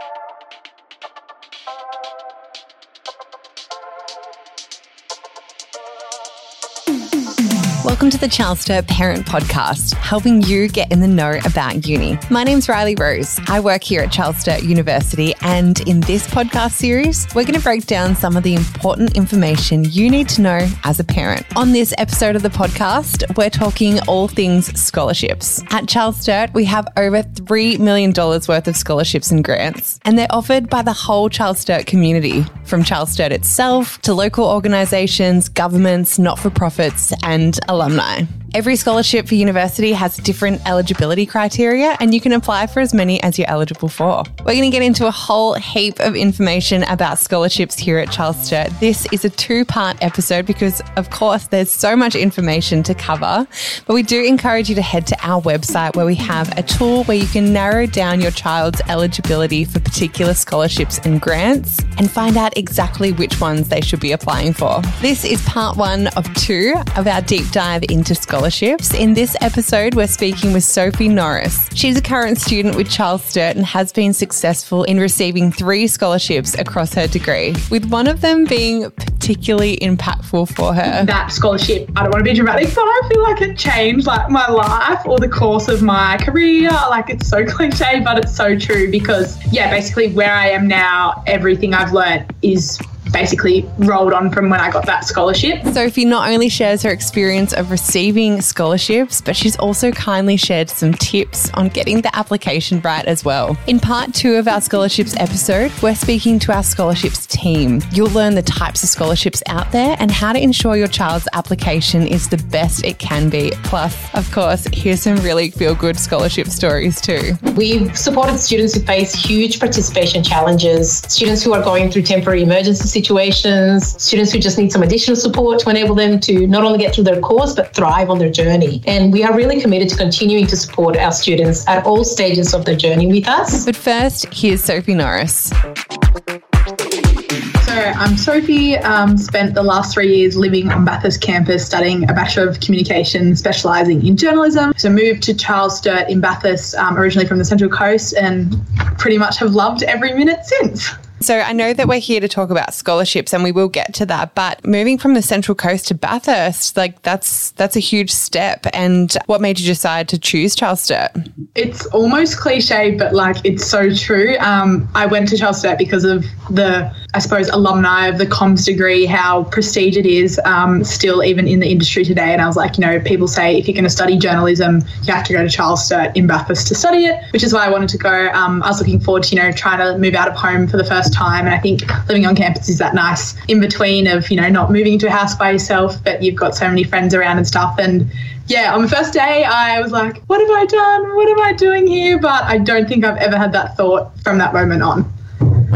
Thank you. Welcome to the Charles Sturt Parent Podcast, helping you get in the know about uni. My name's Riley Rose. I work here at Charles Sturt University, and in this podcast series, we're going to break down some of the important information you need to know as a parent. On this episode of the podcast, we're talking all things scholarships. At Charles Sturt, we have over $3 million worth of scholarships and grants, and they're offered by the whole Charles Sturt community, from Charles Sturt itself to local organisations, governments, not for profits, and alumni alumni. Every scholarship for university has different eligibility criteria, and you can apply for as many as you're eligible for. We're going to get into a whole heap of information about scholarships here at Charles Sturt. This is a two part episode because, of course, there's so much information to cover, but we do encourage you to head to our website where we have a tool where you can narrow down your child's eligibility for particular scholarships and grants and find out exactly which ones they should be applying for. This is part one of two of our deep dive into scholarships scholarships. In this episode, we're speaking with Sophie Norris. She's a current student with Charles Sturt and has been successful in receiving three scholarships across her degree, with one of them being particularly impactful for her. That scholarship, I don't want to be dramatic, but I feel like it changed like my life or the course of my career. Like it's so cliche, but it's so true because yeah, basically where I am now, everything I've learned is basically rolled on from when I got that scholarship. Sophie not only shares her experience of receiving scholarships, but she's also kindly shared some tips on getting the application right as well. In part two of our scholarships episode, we're speaking to our scholarships team. You'll learn the types of scholarships out there and how to ensure your child's application is the best it can be. Plus, of course, here's some really feel good scholarship stories too. We've supported students who face huge participation challenges, students who are going through temporary emergency situations, students who just need some additional support to enable them to not only get through their course, but thrive on their journey. And we are really committed to continuing to support our students at all stages of their journey with us. But first, here's Sophie Norris. So I'm Sophie. Um, spent the last three years living on Bathurst campus studying a Bachelor of Communication, specialising in journalism. So moved to Charles Sturt in Bathurst, um, originally from the Central Coast, and pretty much have loved every minute since. So I know that we're here to talk about scholarships and we will get to that, but moving from the Central Coast to Bathurst, like that's that's a huge step. And what made you decide to choose Charles Sturt? It's almost cliche, but like it's so true. Um, I went to Charles Sturt because of the I suppose, alumni of the comms degree, how prestige it is um, still even in the industry today. And I was like, you know, people say if you're going to study journalism, you have to go to Charles Sturt in Bathurst to study it, which is why I wanted to go. Um, I was looking forward to, you know, trying to move out of home for the first time. And I think living on campus is that nice in between of, you know, not moving into a house by yourself, but you've got so many friends around and stuff. And yeah, on the first day, I was like, what have I done? What am I doing here? But I don't think I've ever had that thought from that moment on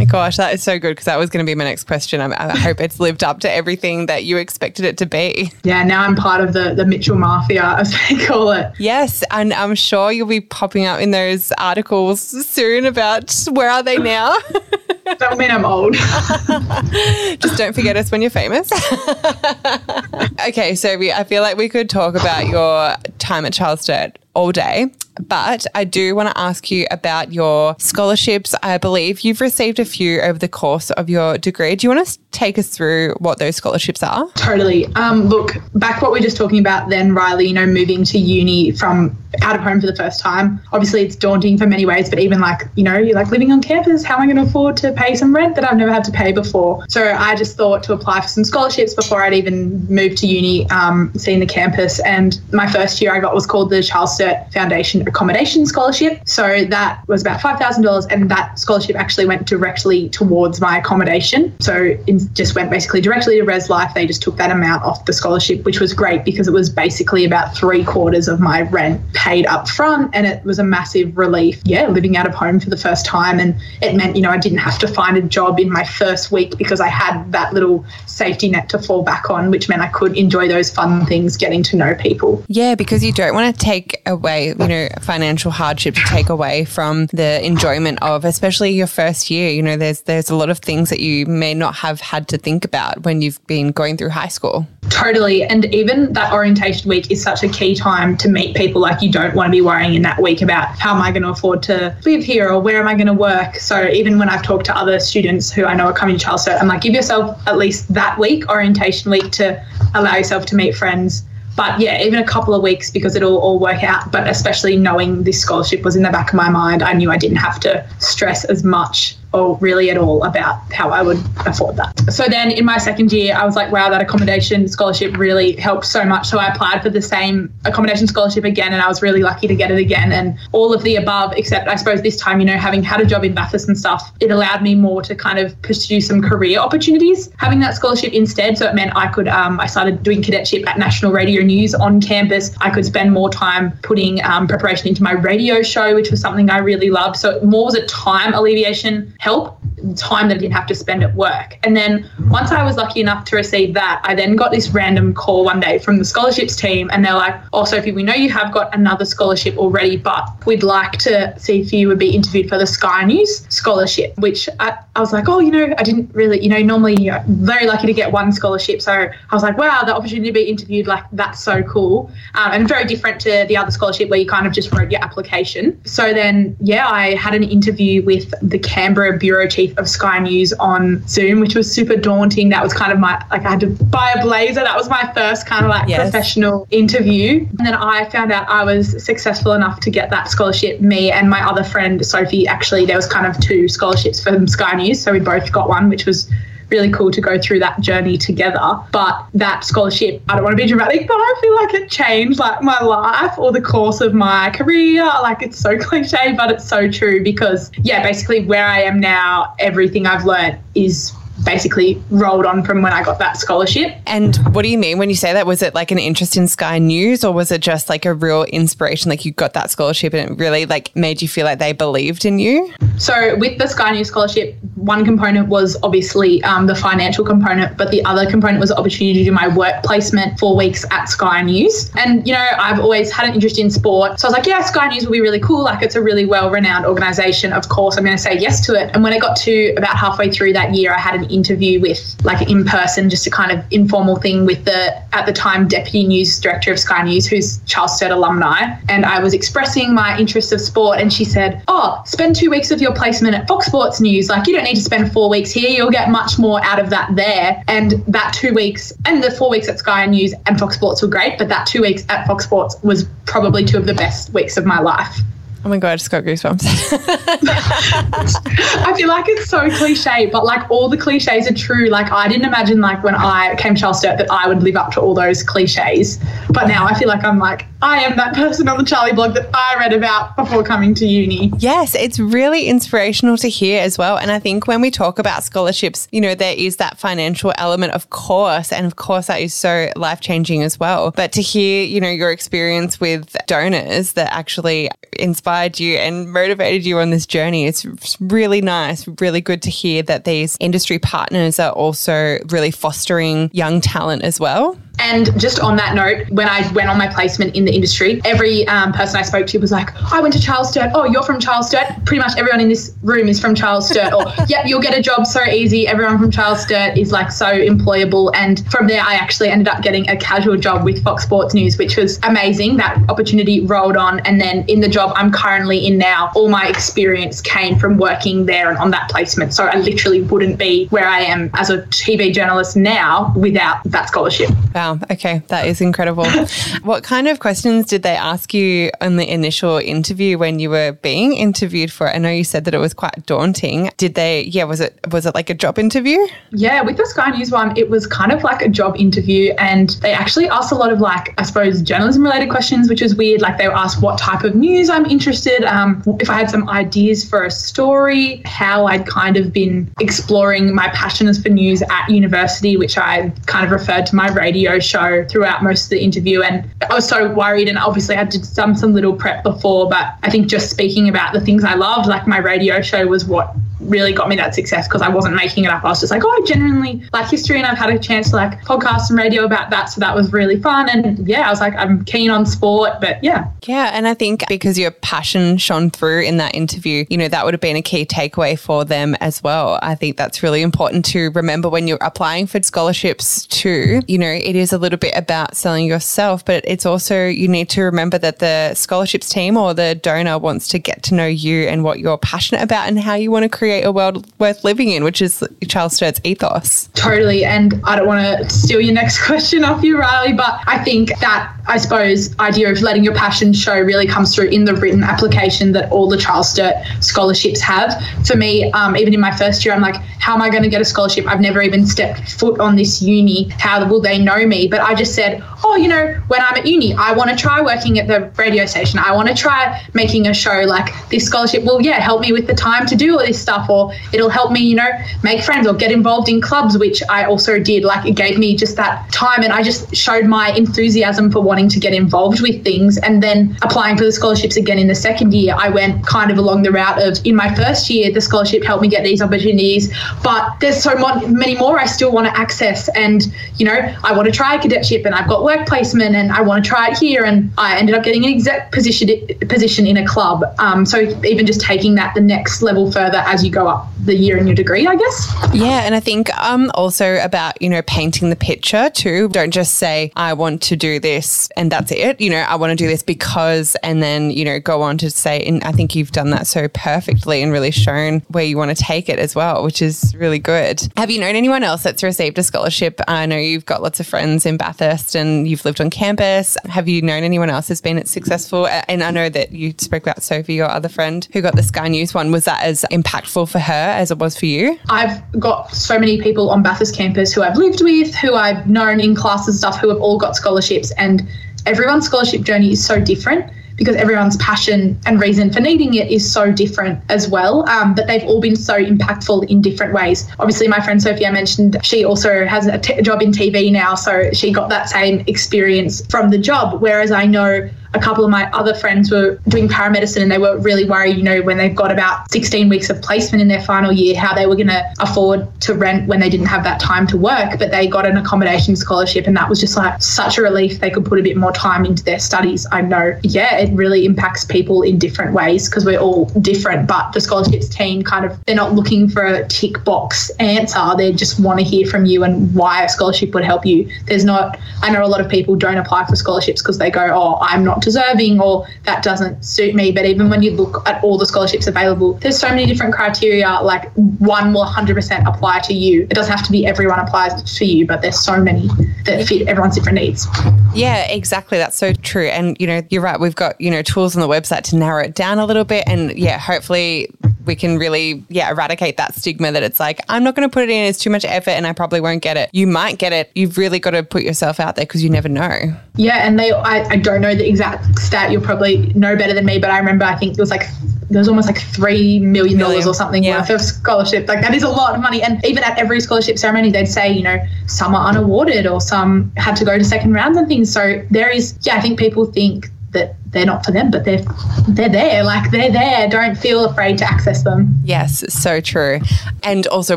my gosh, that is so good because that was going to be my next question. I, I, hope it's lived up to everything that you expected it to be. Yeah, now I'm part of the, the Mitchell Mafia, as they call it. Yes, and I'm sure you'll be popping up in those articles soon about where are they now? that mean I'm old. Just don't forget us when you're famous. okay, so we, I feel like we could talk about your time at Charles Sturt all day. But I do want to ask you about your scholarships. I believe you've received a few over the course of your degree. Do you want to take us through what those scholarships are? Totally. Um, look, back what we are just talking about then, Riley, you know, moving to uni from out of home for the first time. Obviously, it's daunting for many ways, but even like, you know, you're like living on campus, how am I going to afford to pay some rent that I've never had to pay before? So I just thought to apply for some scholarships before I'd even moved to uni, um, seeing the campus. And my first year I got was called the Charles Foundation Accommodation Scholarship. So that was about $5,000, and that scholarship actually went directly towards my accommodation. So it just went basically directly to Res Life. They just took that amount off the scholarship, which was great because it was basically about three quarters of my rent paid up front and it was a massive relief. Yeah, living out of home for the first time. And it meant, you know, I didn't have to find a job in my first week because I had that little safety net to fall back on, which meant I could enjoy those fun things, getting to know people. Yeah, because you don't want to take away, you know, financial hardship to take away from the enjoyment of, especially your first year. You know, there's there's a lot of things that you may not have had to think about when you've been going through high school. Totally. And even that orientation week is such a key time to meet people. Like, you don't want to be worrying in that week about how am I going to afford to live here or where am I going to work. So, even when I've talked to other students who I know are coming to Charles Sturt, I'm like, give yourself at least that week, orientation week, to allow yourself to meet friends. But yeah, even a couple of weeks because it'll all work out. But especially knowing this scholarship was in the back of my mind, I knew I didn't have to stress as much or really at all about how I would afford that. So then in my second year, I was like, wow, that accommodation scholarship really helped so much. So I applied for the same accommodation scholarship again, and I was really lucky to get it again. And all of the above, except I suppose this time, you know, having had a job in Bathurst and stuff, it allowed me more to kind of pursue some career opportunities having that scholarship instead. So it meant I could, um, I started doing cadetship at National Radio News on campus. I could spend more time putting um, preparation into my radio show, which was something I really loved. So it more was a time alleviation help time that I didn't have to spend at work. And then once I was lucky enough to receive that, I then got this random call one day from the scholarships team, and they're like, "Oh, Sophie, we know you have got another scholarship already, but we'd like to see if you would be interviewed for the Sky News scholarship." Which I, I was like, "Oh, you know, I didn't really, you know, normally you're very lucky to get one scholarship." So I was like, "Wow, the opportunity to be interviewed, like that's so cool," um, and very different to the other scholarship where you kind of just wrote your application. So then, yeah, I had an interview with the Canberra bureau chief of Sky News on Zoom, which was super daunting. That was kind of my like I had to buy a blazer. That was my first kind of like yes. professional interview. And then I found out I was successful enough to get that scholarship. Me and my other friend Sophie actually there was kind of two scholarships from Sky So we both got one, which was really cool to go through that journey together. But that scholarship, I don't want to be dramatic, but I feel like it changed like my life or the course of my career. Like it's so cliche, but it's so true because yeah, basically where I am now, everything I've learned is basically rolled on from when I got that scholarship. And what do you mean when you say that? Was it like an interest in Sky News or was it just like a real inspiration? Like you got that scholarship and it really like made you feel like they believed in you? So with the Sky News scholarship, one component was obviously um, the financial component, but the other component was the opportunity to do my work placement four weeks at Sky News. And, you know, I've always had an interest in sport. So I was like, yeah, Sky News will be really cool. Like it's a really well renowned organization. Of course, I'm going to say yes to it. And when I got to about halfway through that year, I had an interview with like in person, just a kind of informal thing with the at the time deputy news director of Sky News, who's Charles Sturt alumni, and I was expressing my interest of sport, and she said, "Oh, spend two weeks of your placement at Fox Sports News. Like you don't need to spend four weeks here; you'll get much more out of that there." And that two weeks and the four weeks at Sky News and Fox Sports were great, but that two weeks at Fox Sports was probably two of the best weeks of my life. Oh my god, I just got goosebumps. I feel like it's so cliche, but like all the cliches are true. Like I didn't imagine like when I came to Charles Sturt that I would live up to all those cliches. But now I feel like I'm like, I am that person on the Charlie blog that I read about before coming to uni. Yes, it's really inspirational to hear as well. And I think when we talk about scholarships, you know, there is that financial element, of course. And of course, that is so life changing as well. But to hear, you know, your experience with donors that actually inspired you and motivated you on this journey. It's really nice, really good to hear that these industry partners are also really fostering young talent as well. And just on that note, when I went on my placement in the industry, every um, person I spoke to was like, I went to Charles Sturt. Oh, you're from Charles Sturt. Pretty much everyone in this room is from Charles Sturt. or, yep, you'll get a job so easy. Everyone from Charles Sturt is like so employable. And from there, I actually ended up getting a casual job with Fox Sports News, which was amazing. That opportunity rolled on. And then in the job I'm currently in now, all my experience came from working there and on that placement. So I literally wouldn't be where I am as a TV journalist now without that scholarship. Wow. Wow. Okay. That is incredible. what kind of questions did they ask you in the initial interview when you were being interviewed for it? I know you said that it was quite daunting. Did they, yeah, was it, was it like a job interview? Yeah. With the Sky News one, it was kind of like a job interview. And they actually asked a lot of like, I suppose, journalism related questions, which was weird. Like they were asked what type of news I'm interested, um, if I had some ideas for a story, how I'd kind of been exploring my passions for news at university, which I kind of referred to my radio show throughout most of the interview. And I was so worried, and obviously I did some some little prep before, but I think just speaking about the things I loved, like my radio show, was what really got me that success because I wasn't making it up. I was just like, oh, I genuinely like history and I've had a chance to like podcast and radio about that. So that was really fun. And yeah, I was like, I'm keen on sport, but yeah. Yeah. And I think because your passion shone through in that interview, you know, that would have been a key takeaway for them as well. I think that's really important to remember when you're applying for scholarships too. You know, it is a little bit about selling yourself, but it's also, you need to remember that the scholarships team or the donor wants to get to know you and what you're passionate about and how you want to create a world worth living in, which is Charles Sturt's ethos. Totally. And I don't want to steal your next question off you, Riley, but I think that I suppose idea of letting your passion show really comes through in the written application that all the Charles Sturt scholarships have. For me, um, even in my first year, I'm like, how am I going to get a scholarship? I've never even stepped foot on this uni. How will they know me? But I just said, oh, you know, when I'm at uni, I want to try working at the radio station. I want to try making a show like this scholarship will, yeah, help me with the time to do all this stuff, or it'll help me, you know, make friends or get involved in clubs, which I also did. Like it gave me just that time, and I just showed my enthusiasm for wanting to get involved with things. And then applying for the scholarships again in the second year, I went kind of along the route of in my first year, the scholarship helped me get these opportunities, but there's so many more I still want to access. And, you know, I want to try cadetship and I've got work placement and I want to try it here. And I ended up getting an exec position, position in a club. Um, so even just taking that the next level further as you go up the year in your degree, I guess. Yeah. And I think um, also about, you know, painting the picture too. Don't just say, I want to do this and that's it. You know, I want to do this because, and then, you know, go on to say, and I think you've done that so perfectly and really shown where you want to take it as well, which is really good. Have you known anyone else that's received a scholarship? I know you've got lots of friends in Bathurst and you've lived on campus. Have you known anyone else who's been successful? And I know that you spoke about Sophie, your other friend, who got the Sky News one. Was that as impactful for her as it was for you? I've got so many people on Bathurst campus who I've lived with, who I've known in classes and stuff, who have all got scholarships. And everyone's scholarship journey is so different because everyone's passion and reason for needing it is so different as well. Um, but they've all been so impactful in different ways. Obviously, my friend Sophia mentioned, she also has a job in TV now, so she got that same experience from the job. Whereas I know a couple of my other friends were doing paramedicine and they were really worried, you know, when they've got about 16 weeks of placement in their final year, how they were going to afford to rent when they didn't have that time to work. But they got an accommodation scholarship and that was just like such a relief. They could put a bit more time into their studies. I know, yeah, it really impacts people in different ways because we're all different. But the scholarships team kind of, they're not looking for a tick box answer. They just want to hear from you and why a scholarship would help you. There's not, I know a lot of people don't apply for scholarships because they go, oh, I'm not deserving or that doesn't suit me. But even when you look at all the scholarships available, there's so many different criteria. Like one will 100% apply to you. It doesn't have to be everyone applies for you, but there's so many that fit everyone's different needs. Yeah, exactly. That's so true. And, you know, you're right. We've got, you know, tools on the website to narrow it down a little bit. And yeah, hopefully we can really, yeah, eradicate that stigma that it's like, I'm not going to put it in. It's too much effort and I probably won't get it. You might get it. You've really got to put yourself out there because you never know. Yeah. And they, I, I don't know the exact stat. You'll probably know better than me, but I remember I think it was like there was almost like three million dollars or something Yeah. worth of scholarship. Like that is a lot of money. And even at every scholarship ceremony, they'd say, you know, some are unawarded or some had to go to second rounds and things. So there is, yeah, I think people think that they're not for them, but they're they're there. Like they're there. Don't feel afraid to access them. Yes, so true. And also,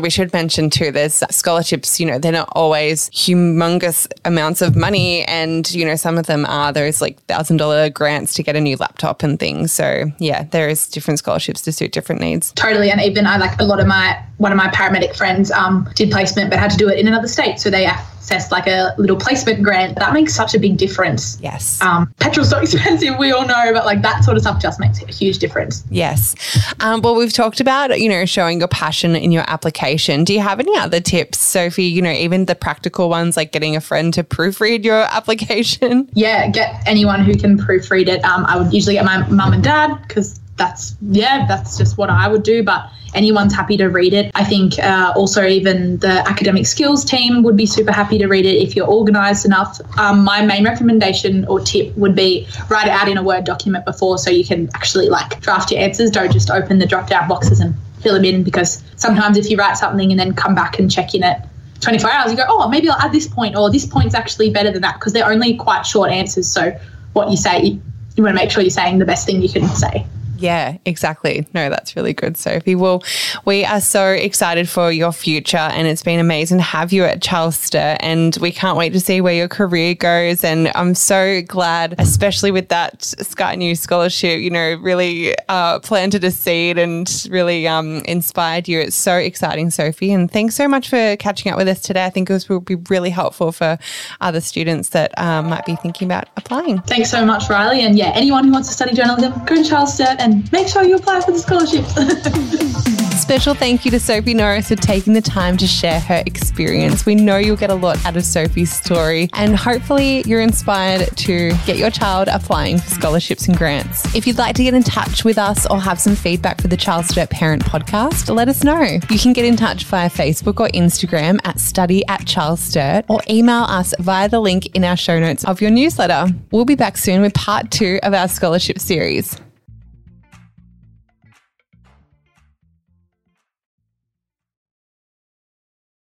we should mention too, there's scholarships, you know, they're not always humongous amounts of money. And, you know, some of them are those like thousand dollar grants to get a new laptop and things. So, yeah, there is different scholarships to suit different needs. Totally. And even I like a lot of my one of my paramedic friends um, did placement but had to do it in another state. So they accessed like a little placement grant. That makes such a big difference. Yes. Um, petrol's so expensive, we all know, but like that sort of stuff just makes a huge difference. Yes. Um, well, we've talked about, you know, showing your passion in your application. Do you have any other tips, Sophie? You know, even the practical ones like getting a friend to proofread your application? Yeah, get anyone who can proofread it. Um, I would usually get my mum and dad because that's yeah, that's just what I would do. But anyone's happy to read it. I think uh, also even the academic skills team would be super happy to read it if you're organised enough. Um, my main recommendation or tip would be write it out in a Word document before so you can actually like draft your answers. Don't just open the drop down boxes and fill them in because sometimes if you write something and then come back and check in it 24 hours, you go, oh, maybe I'll add this point or this point's actually better than that because they're only quite short answers. So what you say, you want to make sure you're saying the best thing you can say. Yeah, exactly. No, that's really good, Sophie. Well, we are so excited for your future and it's been amazing to have you at Charles Sturt and we can't wait to see where your career goes. And I'm so glad, especially with that Sky News scholarship, you know, really uh, planted a seed and really um, inspired you. It's so exciting, Sophie. And thanks so much for catching up with us today. I think it will be really helpful for other students that um, might be thinking about applying. Thanks so much, Riley. And yeah, anyone who wants to study journalism, go to Charles Sturt make sure you apply for the scholarship. Special thank you to Sophie Norris for taking the time to share her experience. We know you'll get a lot out of Sophie's story, and hopefully, you're inspired to get your child applying for scholarships and grants. If you'd like to get in touch with us or have some feedback for the Charles Sturt Parent Podcast, let us know. You can get in touch via Facebook or Instagram at study at Charles Sturt or email us via the link in our show notes of your newsletter. We'll be back soon with part two of our scholarship series.